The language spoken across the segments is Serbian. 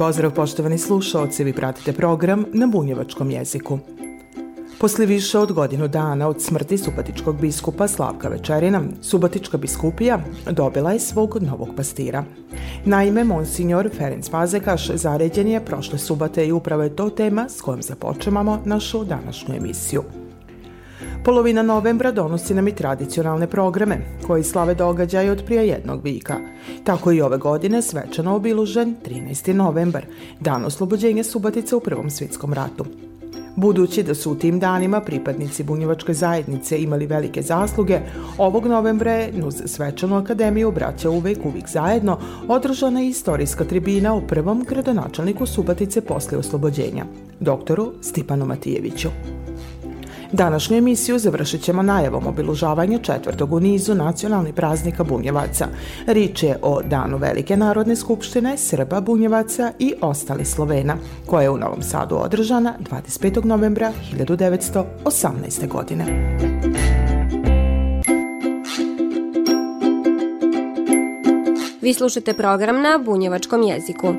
Pozdrav poštovani slušalci, vi pratite program na bunjevačkom jeziku. Posle više od godinu dana od smrti supatičkog biskupa Slavka Večerina, Subatička biskupija dobila je svog novog pastira. Naime, monsignor Ferenc Fazekaš zaređen je prošle subate i upravo je to tema s kojom započemamo našu današnju emisiju. Polovina novembra donosi nam i tradicionalne programe, koji slave događaje od prije jednog vika. Tako i ove godine svečano obilužen 13. novembar, dan oslobođenja Subatice u Prvom svjetskom ratu. Budući da su u tim danima pripadnici bunjevačke zajednice imali velike zasluge, ovog novembra je uz svečanu akademiju braća uvek uvijek zajedno održana istorijska tribina o prvom gradonačelniku Subatice posle oslobođenja, doktoru Stipanu Matijeviću. Današnju emisiju završit ćemo najavom obilužavanja četvrtog u nizu nacionalnih praznika Bunjevaca. Rič je o Danu Velike narodne skupštine Srba Bunjevaca i ostali Slovena, koja je u Novom Sadu održana 25. novembra 1918. godine. Vi slušate program na bunjevačkom jeziku.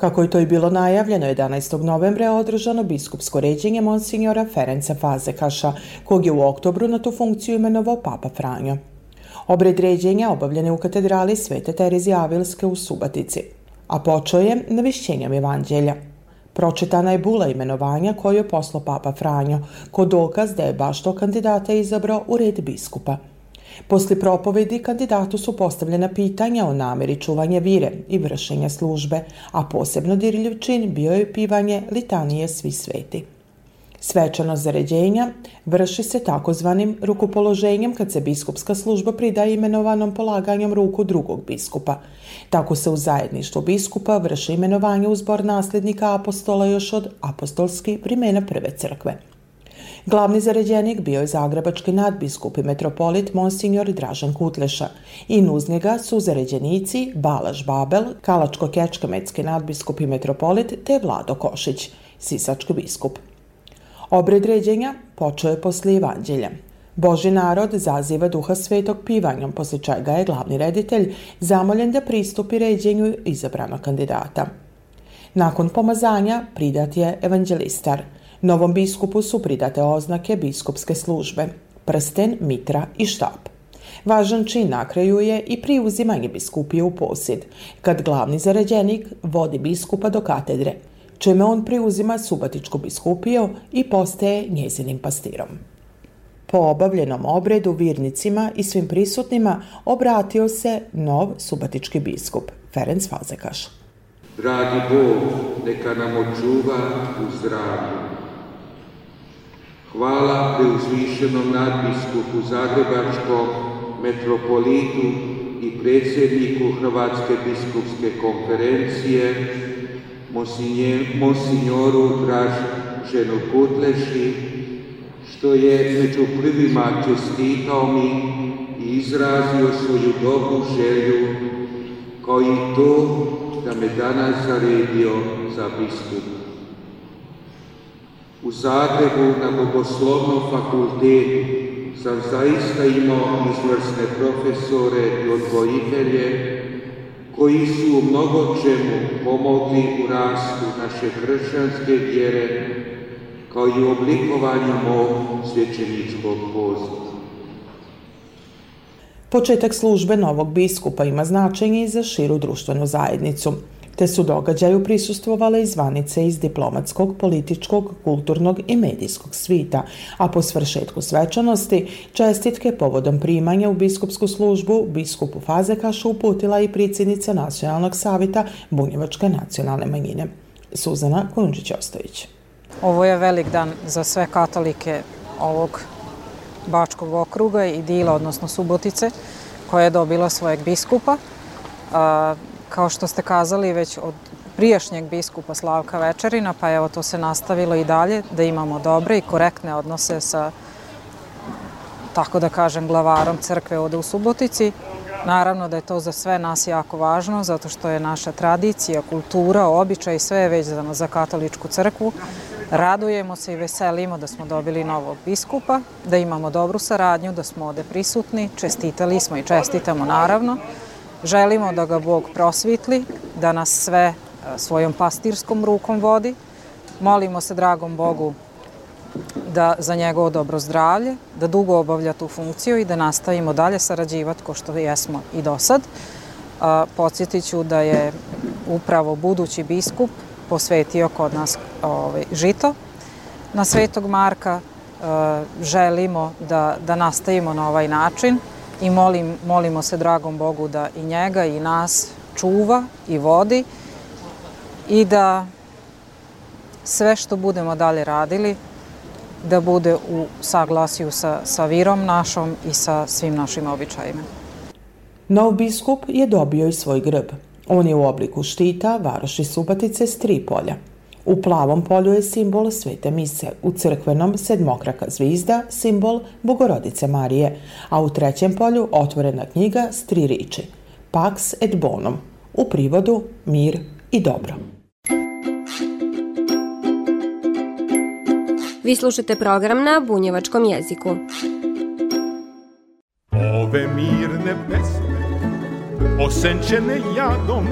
Kako je to i bilo najavljeno, 11. novembra je održano biskupsko ređenje monsignora Ferenca Fazekaša, kog je u oktobru na tu funkciju imenovao Papa Franjo. Obred ređenja obavljen je u katedrali Svete Terezije Avilske u Subatici, a počeo je navišćenjem evanđelja. Pročetana je bula imenovanja koju je poslo Papa Franjo, ko dokaz da je baš to kandidata izabrao u red biskupa – Posle propovedi kandidatu su postavljena pitanja o nameri čuvanja vire i vršenja službe, a posebno dirljiv čin bio je pivanje litanije svi sveti. Svečano zaređenja vrši se takozvanim rukopoloženjem kad se biskupska služba pridaje imenovanom polaganjem ruku drugog biskupa. Tako se u zajedništvu biskupa vrši imenovanje u zbor nasljednika apostola još od apostolskih primjena prve crkve. Glavni zaređenik bio je zagrebački nadbiskup i metropolit Monsignor Dražan Kutleša i uz njega su zaređenici Balaš Babel, Kalačko-Kečkametski nadbiskup i metropolit te Vlado Košić, sisački biskup. Obred ređenja počeo je posle evanđelja. Boži narod zaziva duha svetog pivanjom, posle čega je glavni reditelj zamoljen da pristupi ređenju izabranog kandidata. Nakon pomazanja pridat je evanđelistar – Novom biskupu su pridate oznake biskupske službe, prsten, mitra i štap. Važan čin na kraju je i priuzimanje biskupije u posjed, kad glavni zaređenik vodi biskupa do katedre, čime on priuzima subatičku biskupiju i postaje njezinim pastirom. Po obavljenom obredu virnicima i svim prisutnima obratio se nov subatički biskup, Ferenc Fazekaš. Dragi Bog, neka nam očuva u zdravlju Hvala preuzvišenom nadbiskupu Zagrebačkom, metropolitu i predsjedniku Hrvatske biskupske konferencije, monsignoru Draženu Kutleši, što je među prvima čestitao mi i izrazio svoju dobru želju, kao i to da me danas zaredio za biskupa. U Zagrebu na Bogoslovnom fakultetu sam zaista imao izvrsne profesore i odgojitelje koji su u mnogo čemu pomogli u rastu naše hršćanske vjere kao i u oblikovanju mog svećeničkog poziva. Početak službe novog biskupa ima značenje i za širu društvenu zajednicu te su događaju prisustvovale i zvanice iz diplomatskog, političkog, kulturnog i medijskog svita, a po svršetku svečanosti čestitke povodom primanja u biskupsku službu biskupu Fazekašu uputila i predsjednica Nacionalnog savjeta Bunjevačke nacionalne manjine. Suzana Kunđić-Ostojić. Ovo je velik dan za sve katolike ovog Bačkog okruga i Dila, odnosno Subotice, koja je dobila svojeg biskupa kao što ste kazali već od prijašnjeg biskupa Slavka Večerina, pa evo to se nastavilo i dalje, da imamo dobre i korektne odnose sa, tako da kažem, glavarom crkve ovde u Subotici. Naravno da je to za sve nas jako važno, zato što je naša tradicija, kultura, običaj, sve je vezano za katoličku crkvu. Radujemo se i veselimo da smo dobili novog biskupa, da imamo dobru saradnju, da smo ovde prisutni, čestitali smo i čestitamo naravno. Želimo da ga Bog prosvitli, da nas sve e, svojom pastirskom rukom vodi. Molimo se dragom Bogu da za njegovo dobro zdravlje, da dugo obavlja tu funkciju i da nastavimo dalje sarađivati ko što jesmo i do sad. Podsjetit ću da je upravo budući biskup posvetio kod nas ovaj, žito na Svetog Marka. Želimo da, da nastavimo na ovaj način i molim, molimo se dragom Bogu da i njega i nas čuva i vodi i da sve što budemo dalje radili da bude u saglasiju sa, sa virom našom i sa svim našim običajima. Nov biskup je dobio i svoj grb. On je u obliku štita varoši Subatice s tri polja. U plavom polju je simbol Svete Mise, u crkvenom sedmokraka zvizda, simbol Bogorodice Marije, a u trećem polju otvorena knjiga s tri riči, Pax et Bonum, u privodu mir i dobro. Vi slušate program na bunjevačkom jeziku. Ove mirne pesme, osenčene jadom,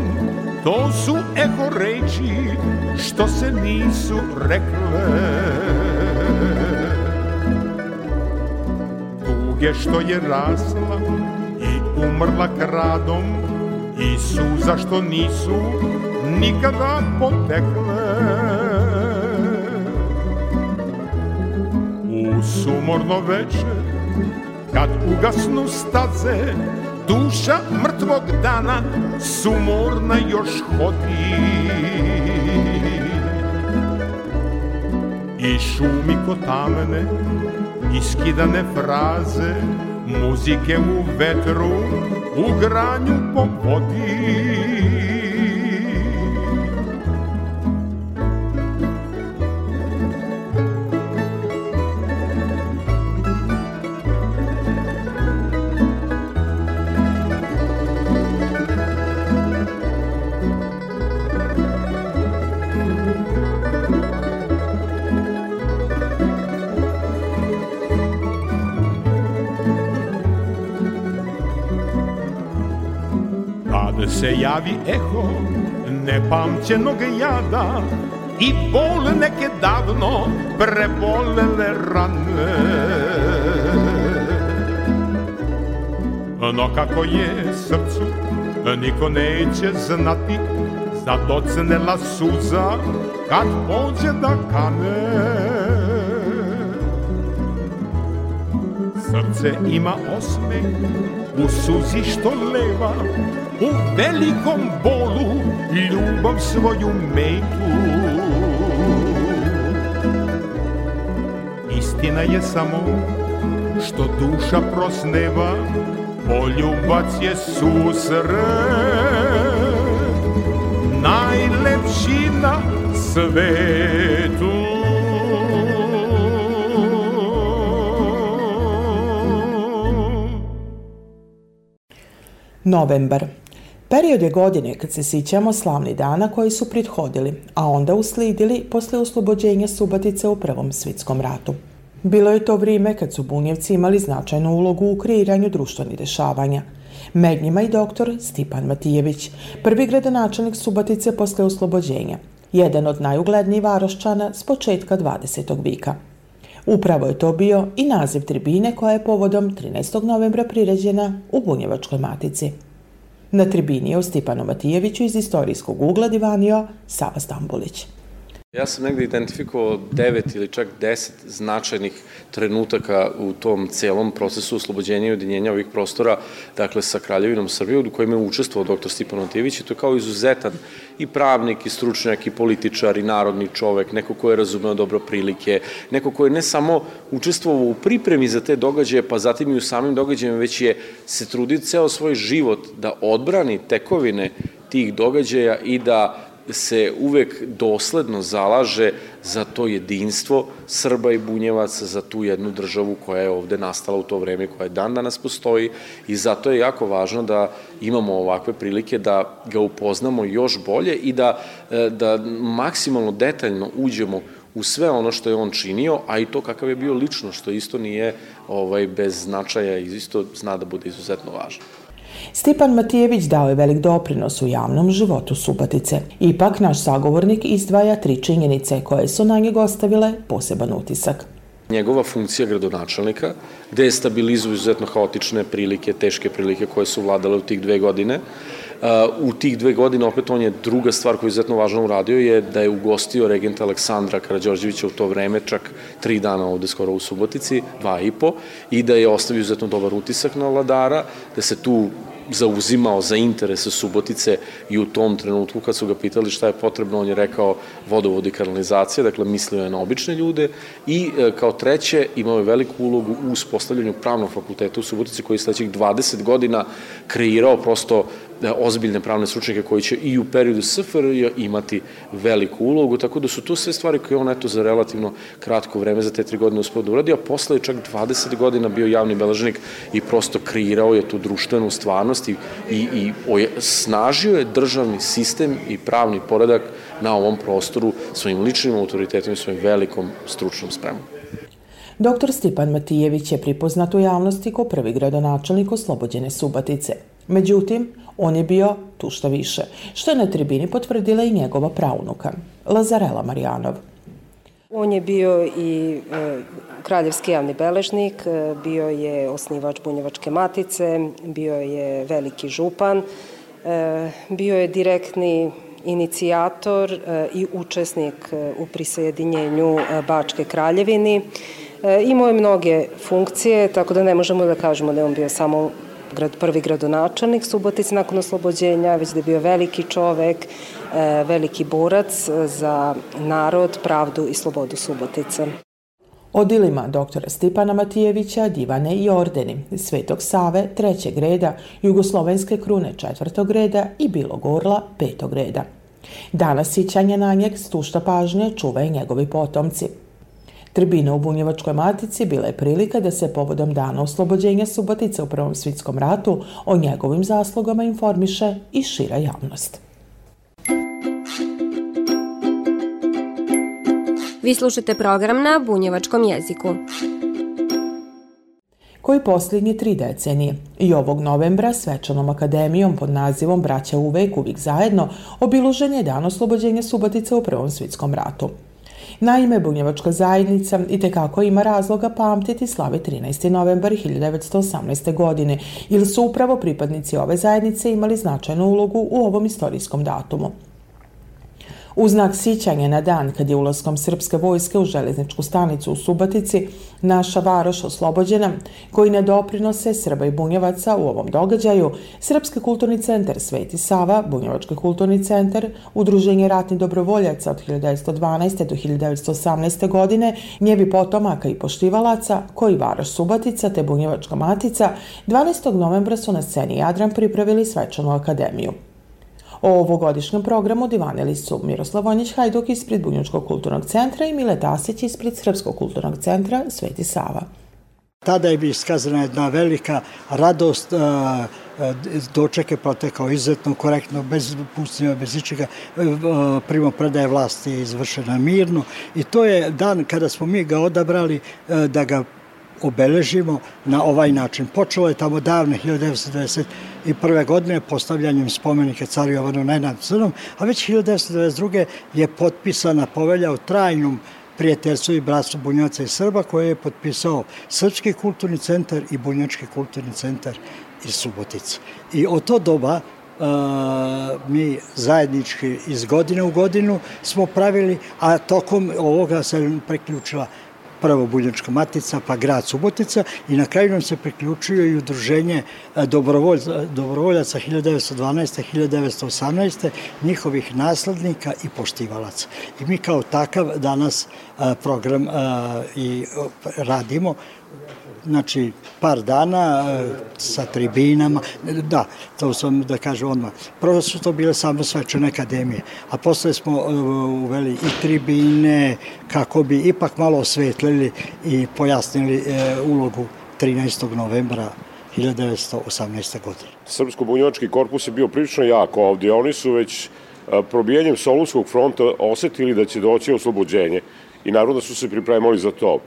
to su eho reči što se nisu rekle. Tuge što je rasla i umrla kradom i suza što nisu nikada potekle. sumorno veče Kad ugasnu staze Duša mrtvog dana Sumorna još hodi. I šumi ko tamene Iskidane fraze Muzike u vetru U granju po vodi se javi eho nepamćenog jada i bol neke davno prebolele rane. No kako je srcu, niko neće znati, docnela suza kad pođe da kane. Srce ima osmeh u suzi što leva, u velikom bolu ljubav svoju metu. Istina je samo što duša prosneva, poljubac je susret, najlepši na svetu. Novembar. Period je godine kad se sićamo slavni dana koji su prethodili, a onda uslidili posle oslobođenja Subatice u Prvom svitskom ratu. Bilo je to vrijeme kad su bunjevci imali značajnu ulogu u kreiranju društvenih dešavanja. Med njima i doktor Stipan Matijević, prvi gradonačelnik Subatice posle oslobođenja, jedan od najuglednijih varošćana s početka 20. vika. Upravo je to bio i naziv tribine koja je povodom 13. novembra priređena u Bunjevačkoj matici. Na tribini je u Stipanu Matijeviću iz istorijskog ugla divanio Sava Stambulić. Ja sam negde identifikovao devet ili čak deset značajnih trenutaka u tom celom procesu oslobođenja i ujedinjenja ovih prostora, dakle sa Kraljevinom Srbije, u kojima je učestvovao dr. Stipan Otijević i to je kao izuzetan i pravnik, i stručnjak, i političar, i narodni čovek, neko ko je razumeo dobro prilike, neko ko je ne samo učestvovao u pripremi za te događaje, pa zatim i u samim događajima, već je se trudio ceo svoj život da odbrani tekovine tih događaja i da se uvek dosledno zalaže za to jedinstvo Srba i Bunjevaca, za tu jednu državu koja je ovde nastala u to vreme, koja je dan danas postoji i zato je jako važno da imamo ovakve prilike da ga upoznamo još bolje i da, e, da maksimalno detaljno uđemo u sve ono što je on činio, a i to kakav je bio lično, što isto nije ovaj, bez značaja i isto zna da bude izuzetno važno. Stipan Matijević dao je velik doprinos u javnom životu Subotice. Ipak, naš sagovornik izdvaja tri činjenice koje su na njega ostavile poseban utisak. Njegova funkcija gradonačelnika, gde je stabilizuo izuzetno haotične prilike, teške prilike koje su vladale u tih dve godine, u tih dve godine opet on je druga stvar koju je izuzetno važno uradio je da je ugostio regenta Aleksandra Karadžorđevića u to vreme, čak tri dana ovde skoro u Subotici, dva i po, i da je ostavio izuzetno dobar utisak na vladara, da se tu zauzimao za interese Subotice i u tom trenutku kad su ga pitali šta je potrebno, on je rekao vodovod i kanalizacija, dakle mislio je na obične ljude i e, kao treće imao je veliku ulogu u uspostavljanju pravnog fakulteta u Subotici koji je sledećih 20 godina kreirao prosto Da ozbiljne pravne stručnjake koji će i u periodu SFRJ imati veliku ulogu, tako da su to sve stvari koje on eto za relativno kratko vreme, za te tri godine uspeo da uradi, a posle je čak 20 godina bio javni beležnik i prosto kreirao je tu društvenu stvarnost i, i, i snažio je državni sistem i pravni poredak na ovom prostoru svojim ličnim autoritetom i svojim velikom stručnom spremom. Dr. Stipan Matijević je pripoznat u javnosti kao prvi gradonačelnik oslobođene Subatice. Međutim, on je bio tu šta više, što je na tribini potvrdila i njegova praunuka, Lazarela Marijanov. On je bio i e, kraljevski javni beležnik, e, bio je osnivač Bunjevačke matice, bio je veliki župan, e, bio je direktni inicijator i učesnik u prisajedinjenju e, Bačke kraljevini. Imao je mnoge funkcije, tako da ne možemo da kažemo da je on bio samo grad, prvi gradonačelnik Subotice nakon oslobođenja, već da je bio veliki čovek, e, veliki borac za narod, pravdu i slobodu Subotice. Odilima doktora Stipana Matijevića, divane i ordeni, Svetog Save, trećeg reda, Jugoslovenske krune četvrtog reda i Bilog Orla petog reda. Danas sićanje na njeg stušta pažnje čuva i njegovi potomci – Tribina u Bunjevačkoj matici bila je prilika da se povodom dana oslobođenja Subotice u Prvom svitskom ratu o njegovim zaslugama informiše i šira javnost. Vi slušate program na bunjevačkom jeziku koji posljednje tri decenije i ovog novembra svečanom akademijom pod nazivom Braća uvek uvijek zajedno obilužen je dan oslobođenja Subotice u Prvom svitskom ratu. Naime, Bunjevačka zajednica i tekako ima razloga pamtiti slave 13. novembar 1918. godine, ili su upravo pripadnici ove zajednice imali značajnu ulogu u ovom istorijskom datumu. U znak sićanja na dan kad je ulaskom srpske vojske u železničku stanicu u Subatici naša varoš oslobođena, koji ne doprinose Srba i Bunjevaca u ovom događaju, Srpski kulturni centar Sveti Sava, Bunjevački kulturni centar, Udruženje ratni dobrovoljaca od 1912. do 1918. godine, njevi potomaka i poštivalaca, koji varoš Subatica te Bunjevačka matica, 12. novembra su na sceni Jadran pripravili svečanu akademiju. O ovogodišnjem programu divanili su Miroslav Vonjić Hajduk ispred Bunjučkog kulturnog centra i Mile Dasić ispred Srpskog kulturnog centra Sveti Sava. Tada je bi iskazana jedna velika radost, doček je protekao izuzetno korektno, bez pustinja, bez ičega. Primo predaje vlasti je izvršena mirno i to je dan kada smo mi ga odabrali da ga obeležimo na ovaj način. Počelo je tamo davne 1991. godine postavljanjem spomenike caru Jovanu Nenad Crnom, a već 1992. je potpisana povelja o trajnom prijateljstvu i bratstvu Bunjaca i Srba koje je potpisao Srpski kulturni centar i Bunjački kulturni centar iz Subotice. I od to doba mi zajednički iz godine u godinu smo pravili, a tokom ovoga se preključila prvo Buljačka matica, pa grad Subotica i na kraju nam se priključio i udruženje e, dobrovoljaca, dobrovoljaca 1912. 1918. njihovih naslednika i poštivalaca. I mi kao takav danas e, program e, i radimo znači par dana e, sa tribinama, da, to sam da kažem odmah. Prvo su to bile samo svečane akademije, a posle smo e, uveli i tribine kako bi ipak malo osvetlili i pojasnili e, ulogu 13. novembra 1918. godine. Srpsko-bunjevački korpus je bio prilično jak ovdje. Oni su već probijanjem Solunskog fronta osetili da će doći oslobođenje i naravno su se pripremali za to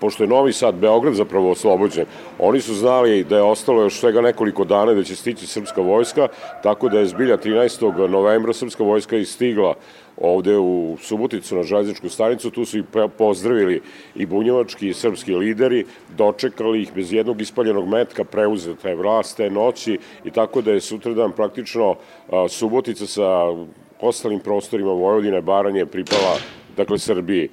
pošto je Novi Sad, Beograd zapravo oslobođen, oni su znali da je ostalo još svega nekoliko dana da će stići srpska vojska, tako da je zbilja 13. novembra srpska vojska i stigla ovde u Suboticu na železničku stanicu, tu su i pozdravili i bunjevački i srpski lideri, dočekali ih bez jednog ispaljenog metka, preuzeta je vlast te noći i tako da je sutradan praktično Subotica sa ostalim prostorima Vojvodine, Baranje pripala dakle Srbiji.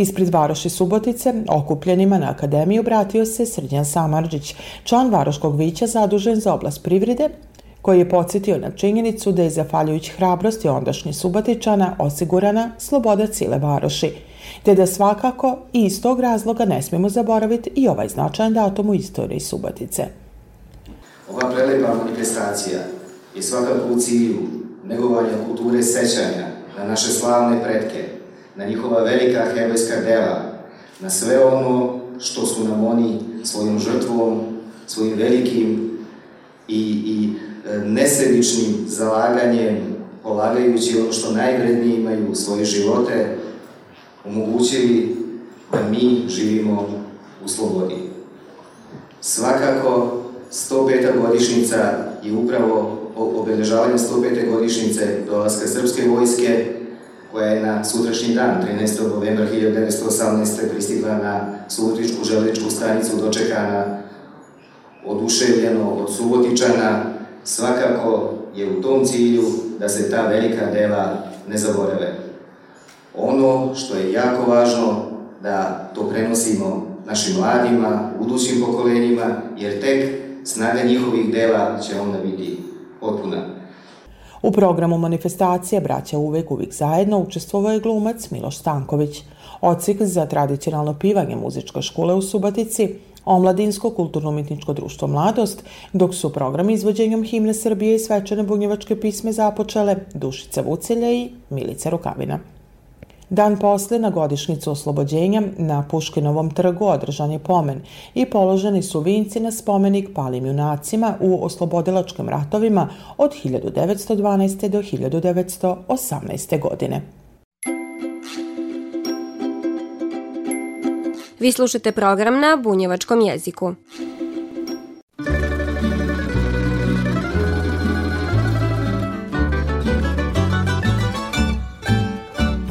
Ispred Varoši Subotice, okupljenima na akademiji obratio se Srđan Samarđić, član Varoškog vića zadužen za oblast privrede, koji je podsjetio na činjenicu da je zafaljujući hrabrosti ondašnjih Subotičana osigurana sloboda cile Varoši, te da svakako i iz tog razloga ne smemo zaboraviti i ovaj značajan datum u istoriji Subotice. Ova prelepa manifestacija je svakako u cilju negovanja kulture sećanja na naše slavne pretke, na njihova velika herojska dela, na sve ono što su nam oni svojom žrtvom, svojim velikim i, i e, nesebičnim zalaganjem, polagajući ono što najvrednije imaju svoje živote, omogućili da mi živimo u slobodi. Svakako, 105. godišnica je upravo obeležavanje 105. godišnice dolaska Srpske vojske koja je na sutrašnji dan, 13. novembra 1918. pristigla na Subotičku železničku stanicu dočekana oduševljeno od Subotičana, svakako je u tom cilju da se ta velika dela ne zaborave. Ono što je jako važno da to prenosimo našim mladima, budućim pokolenjima, jer tek snaga njihovih dela će onda biti potpuna. U programu manifestacije Braća uvek uvijek zajedno učestvovao je glumac Miloš Stanković, ocik za tradicionalno pivanje muzičke škole u Subatici, Omladinsko kulturno-umetničko društvo Mladost, dok su program izvođenjom himne Srbije i svečane bunjevačke pisme započele Dušica Vucelja i Milica Rukavina. Dan posle, na godišnicu oslobođenja, na Puškinovom trgu održan je pomen i položeni su vinci na spomenik palim junacima u oslobodilačkim ratovima od 1912. do 1918. godine. Vi slušate program na bunjevačkom jeziku.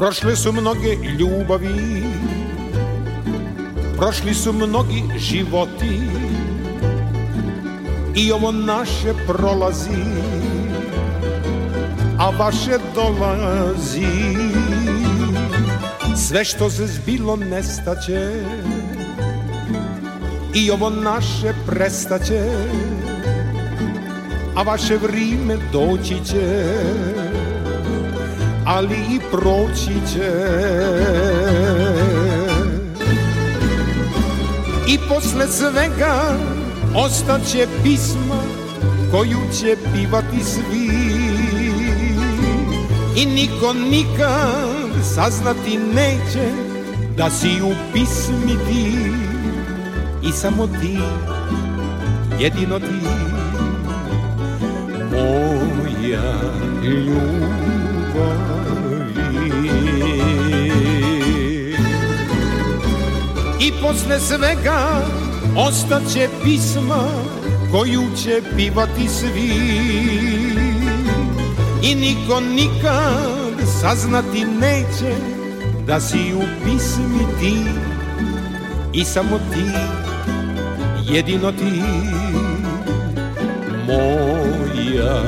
Prošle su mnoge ljubavi Prošli su mnogi životi. I ovo naše prolazi A vaše dolazi. Sve što se zbilo nestaće I ovo naše prestaće A vaše vrime doći će ali i proći će. I posle svega ostaće pisma koju će pivati svi. I niko nikad saznati neće da si u pismi ti. I samo ti, jedino ti, moja ljubav I posle svega ostaće pisma koju će pivati svi. I niko nikad saznati neće da si u pismi ti. I samo ti, jedino ti, moja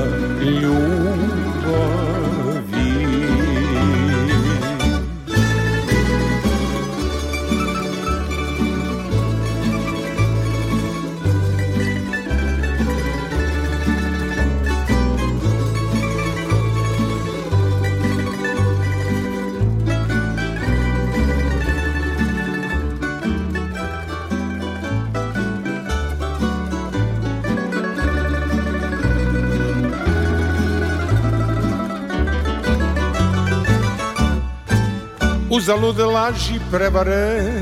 Uzalud laži prevare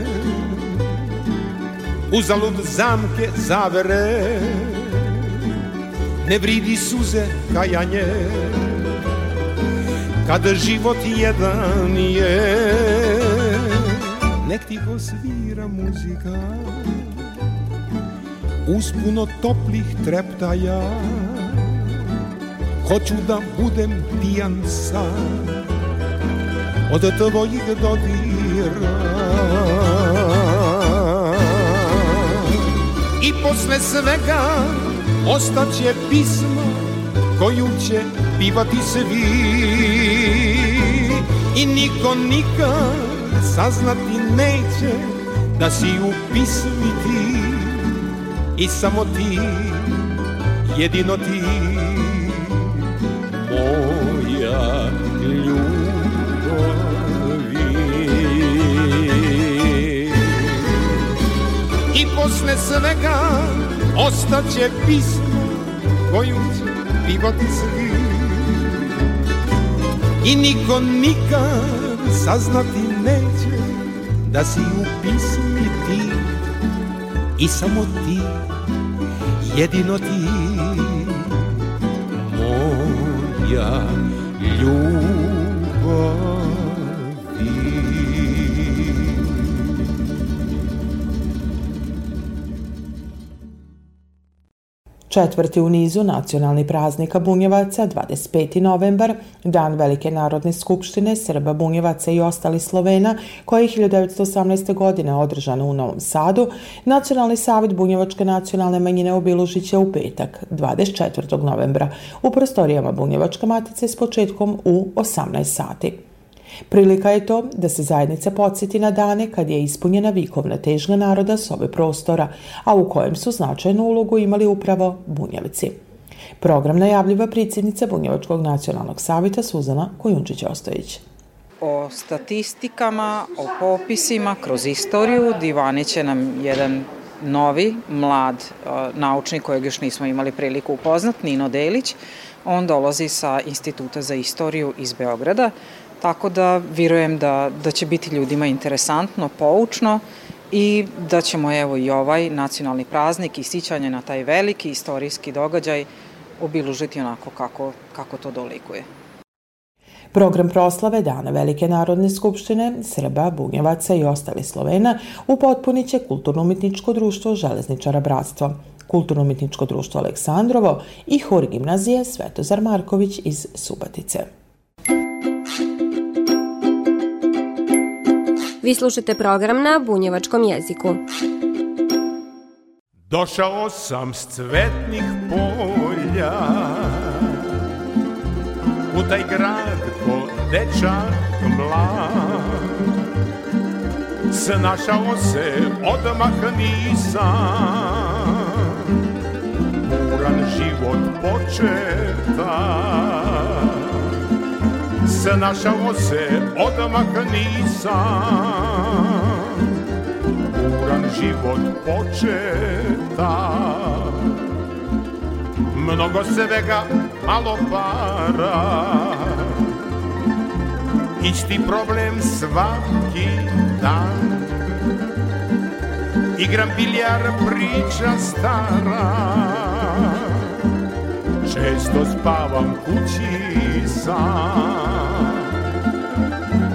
Uzalud zamke zavere. Ne vridi suze kajanje Kada život jedan je. Nek ti svira muzika Uz puno toplih treptaja. Hoću da budem pijan sam od tvojih dodira I posle svega ostaće pismo koju će pivati svi. I niko nikad saznati neće da si u pismi ti. I samo ti, jedino ti, moja posle svega ostaće pismo koju će pivati svi. I niko nikad saznati neće da si u pismi ti. I samo ti jedino ti moja ljubav Četvrti u nizu nacionalni praznika Bunjevaca, 25. novembar, dan Velike narodne skupštine Srba, Bunjevaca i ostali Slovena, koja je 1918. godine održana u Novom Sadu, Nacionalni savjet Bunjevačke nacionalne manjine obilužit će u petak, 24. novembra, u prostorijama Bunjevačke matice s početkom u 18 sati. Prilika je to da se zajednica podsjeti na dane kad je ispunjena vikovna težnja naroda s ove prostora, a u kojem su značajnu ulogu imali upravo bunjevci. Program najavljiva predsjednica Bunjevačkog nacionalnog savjeta Suzana Kojunčić-Ostojić. O statistikama, o popisima, kroz istoriju divani će nam jedan novi, mlad uh, naučnik kojeg još nismo imali priliku upoznat, Nino Delić. On dolazi sa Instituta za istoriju iz Beograda Tako da virujem da, da će biti ljudima interesantno, poučno i da ćemo evo i ovaj nacionalni praznik i sićanje na taj veliki istorijski događaj obilužiti onako kako, kako to dolikuje. Program proslave Dana Velike narodne skupštine Srba, Bunjevaca i ostali Slovena upotpunit će Kulturno-umetničko društvo Železničara Bratstvo, Kulturno-umetničko društvo Aleksandrovo i Hor gimnazije Svetozar Marković iz Subatice. Vi slušate program na bunjevačkom jeziku. Došao sam s cvetnih polja U taj grad ko dečak mlad Snašao se odmah nisam Muran život početa Snašao se odmah nisam. Uran život početa. Mnogo svega, malo para. Isti problem svaki dan. Igram biljar, priča stara Često spavam kući sam.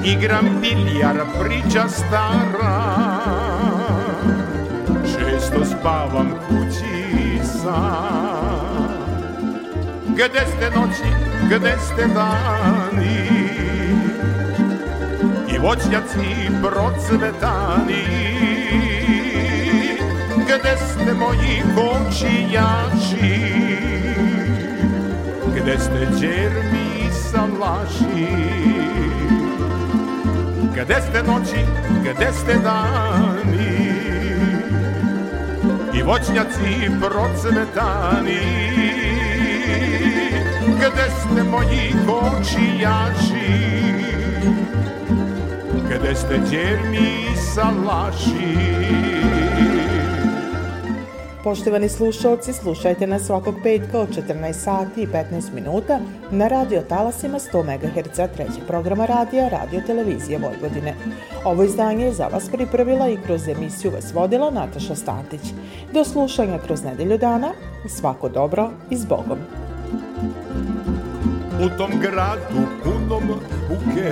Igram biljar, priča stara. Često spavam kući sam. Gde ste noći, gde ste dani? I voćnjaci procvetani. Gde ste moji kočijači Gde ste ste džermi i salaši Gde ste noći, gde ste dani? I voćnjaci procvetani? Gde ste moji kočijaši? Gde ste džermi i salaši Poštovani slušalci, slušajte nas svakog petka od 14 sati i 15 minuta na radio talasima 100 MHz trećeg programa radija Radio Televizije Vojvodine. Ovo izdanje je za vas pripravila i kroz emisiju vas vodila Nataša Stantić. Do slušanja kroz nedelju dana, svako dobro i s Bogom. U tom gradu punom buke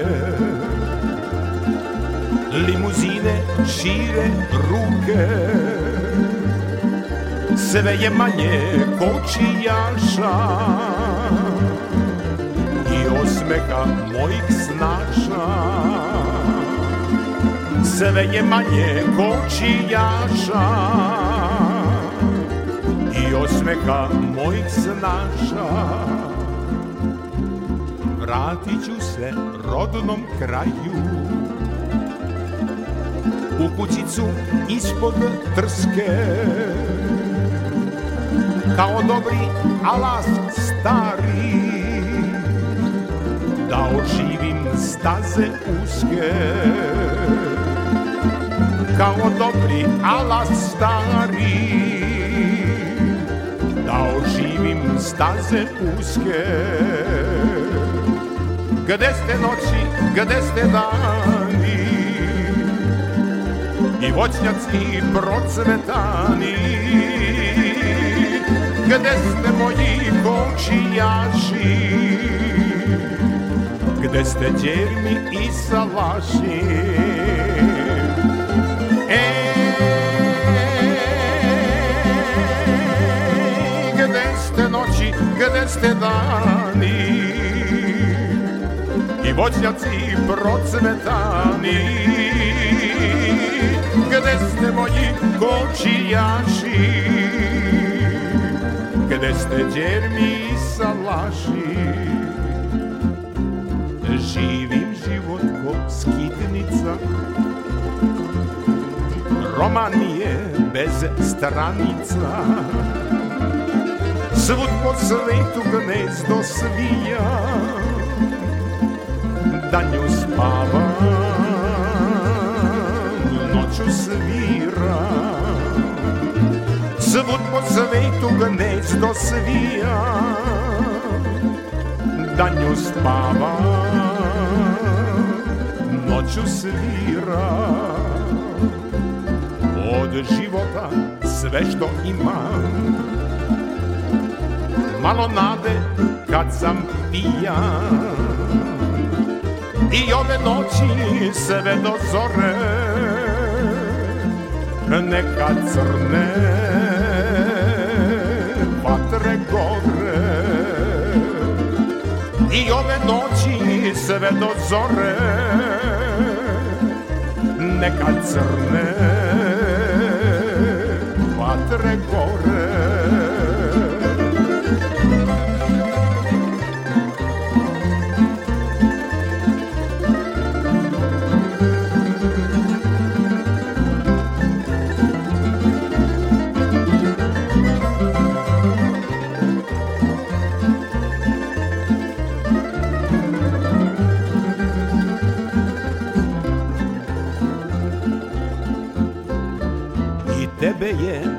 Limuzine šire ruke sve je manje kočijaša i osmeha mojih snaša. Sve je manje kočijaša i osmeha mojih snaša. Vratit ću se rodnom kraju. U kućicu ispod trske kao dobri alas stari. Da oživim staze uske. Kao dobri alas stari. Da oživim staze uske. Gde ste noći, gde ste dani? I voćnjaci procvetani gde ste moji kočijaši gde ste djermi i salaši e, gde ste noći, gde ste dani? I voćnjaci procvetani. Gde ste moji kočijaši gde ste djermi i salaši Živim život ko skitnica. Roman je bez stranica. Svud po svetu gnezdo svija. Danju spava Noću svira Svud po svetu gnezdo svija Danju spava. Noću svira Od života sve što imam Malo nade kad sam pijan I ove noći sve do zore Neka crne I ove noći sve do zore Neka crne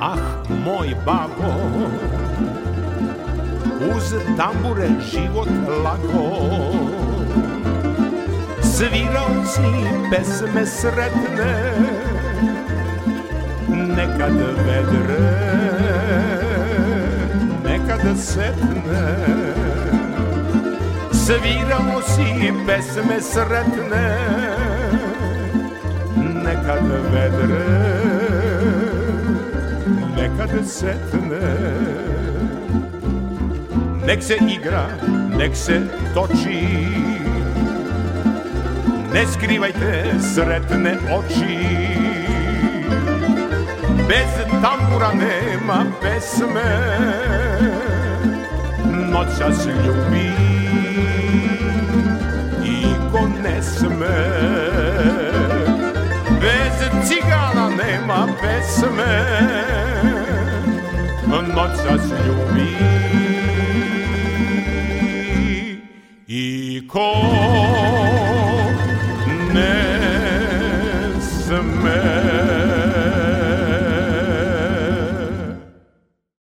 ah, moj babo, uz tambure život lago. Svirao si pesme sretne, nekad vedre, nekad setne. Svirao si pesme sretne, nekad vedre, nekad setne. Nek se igra, nek se toči. Ne skrivajte sretne oči. Bez tambura nema pesme. Noćas ljubi i ko ne sme. Bez cigana nema pesme Noćas ljubi i ko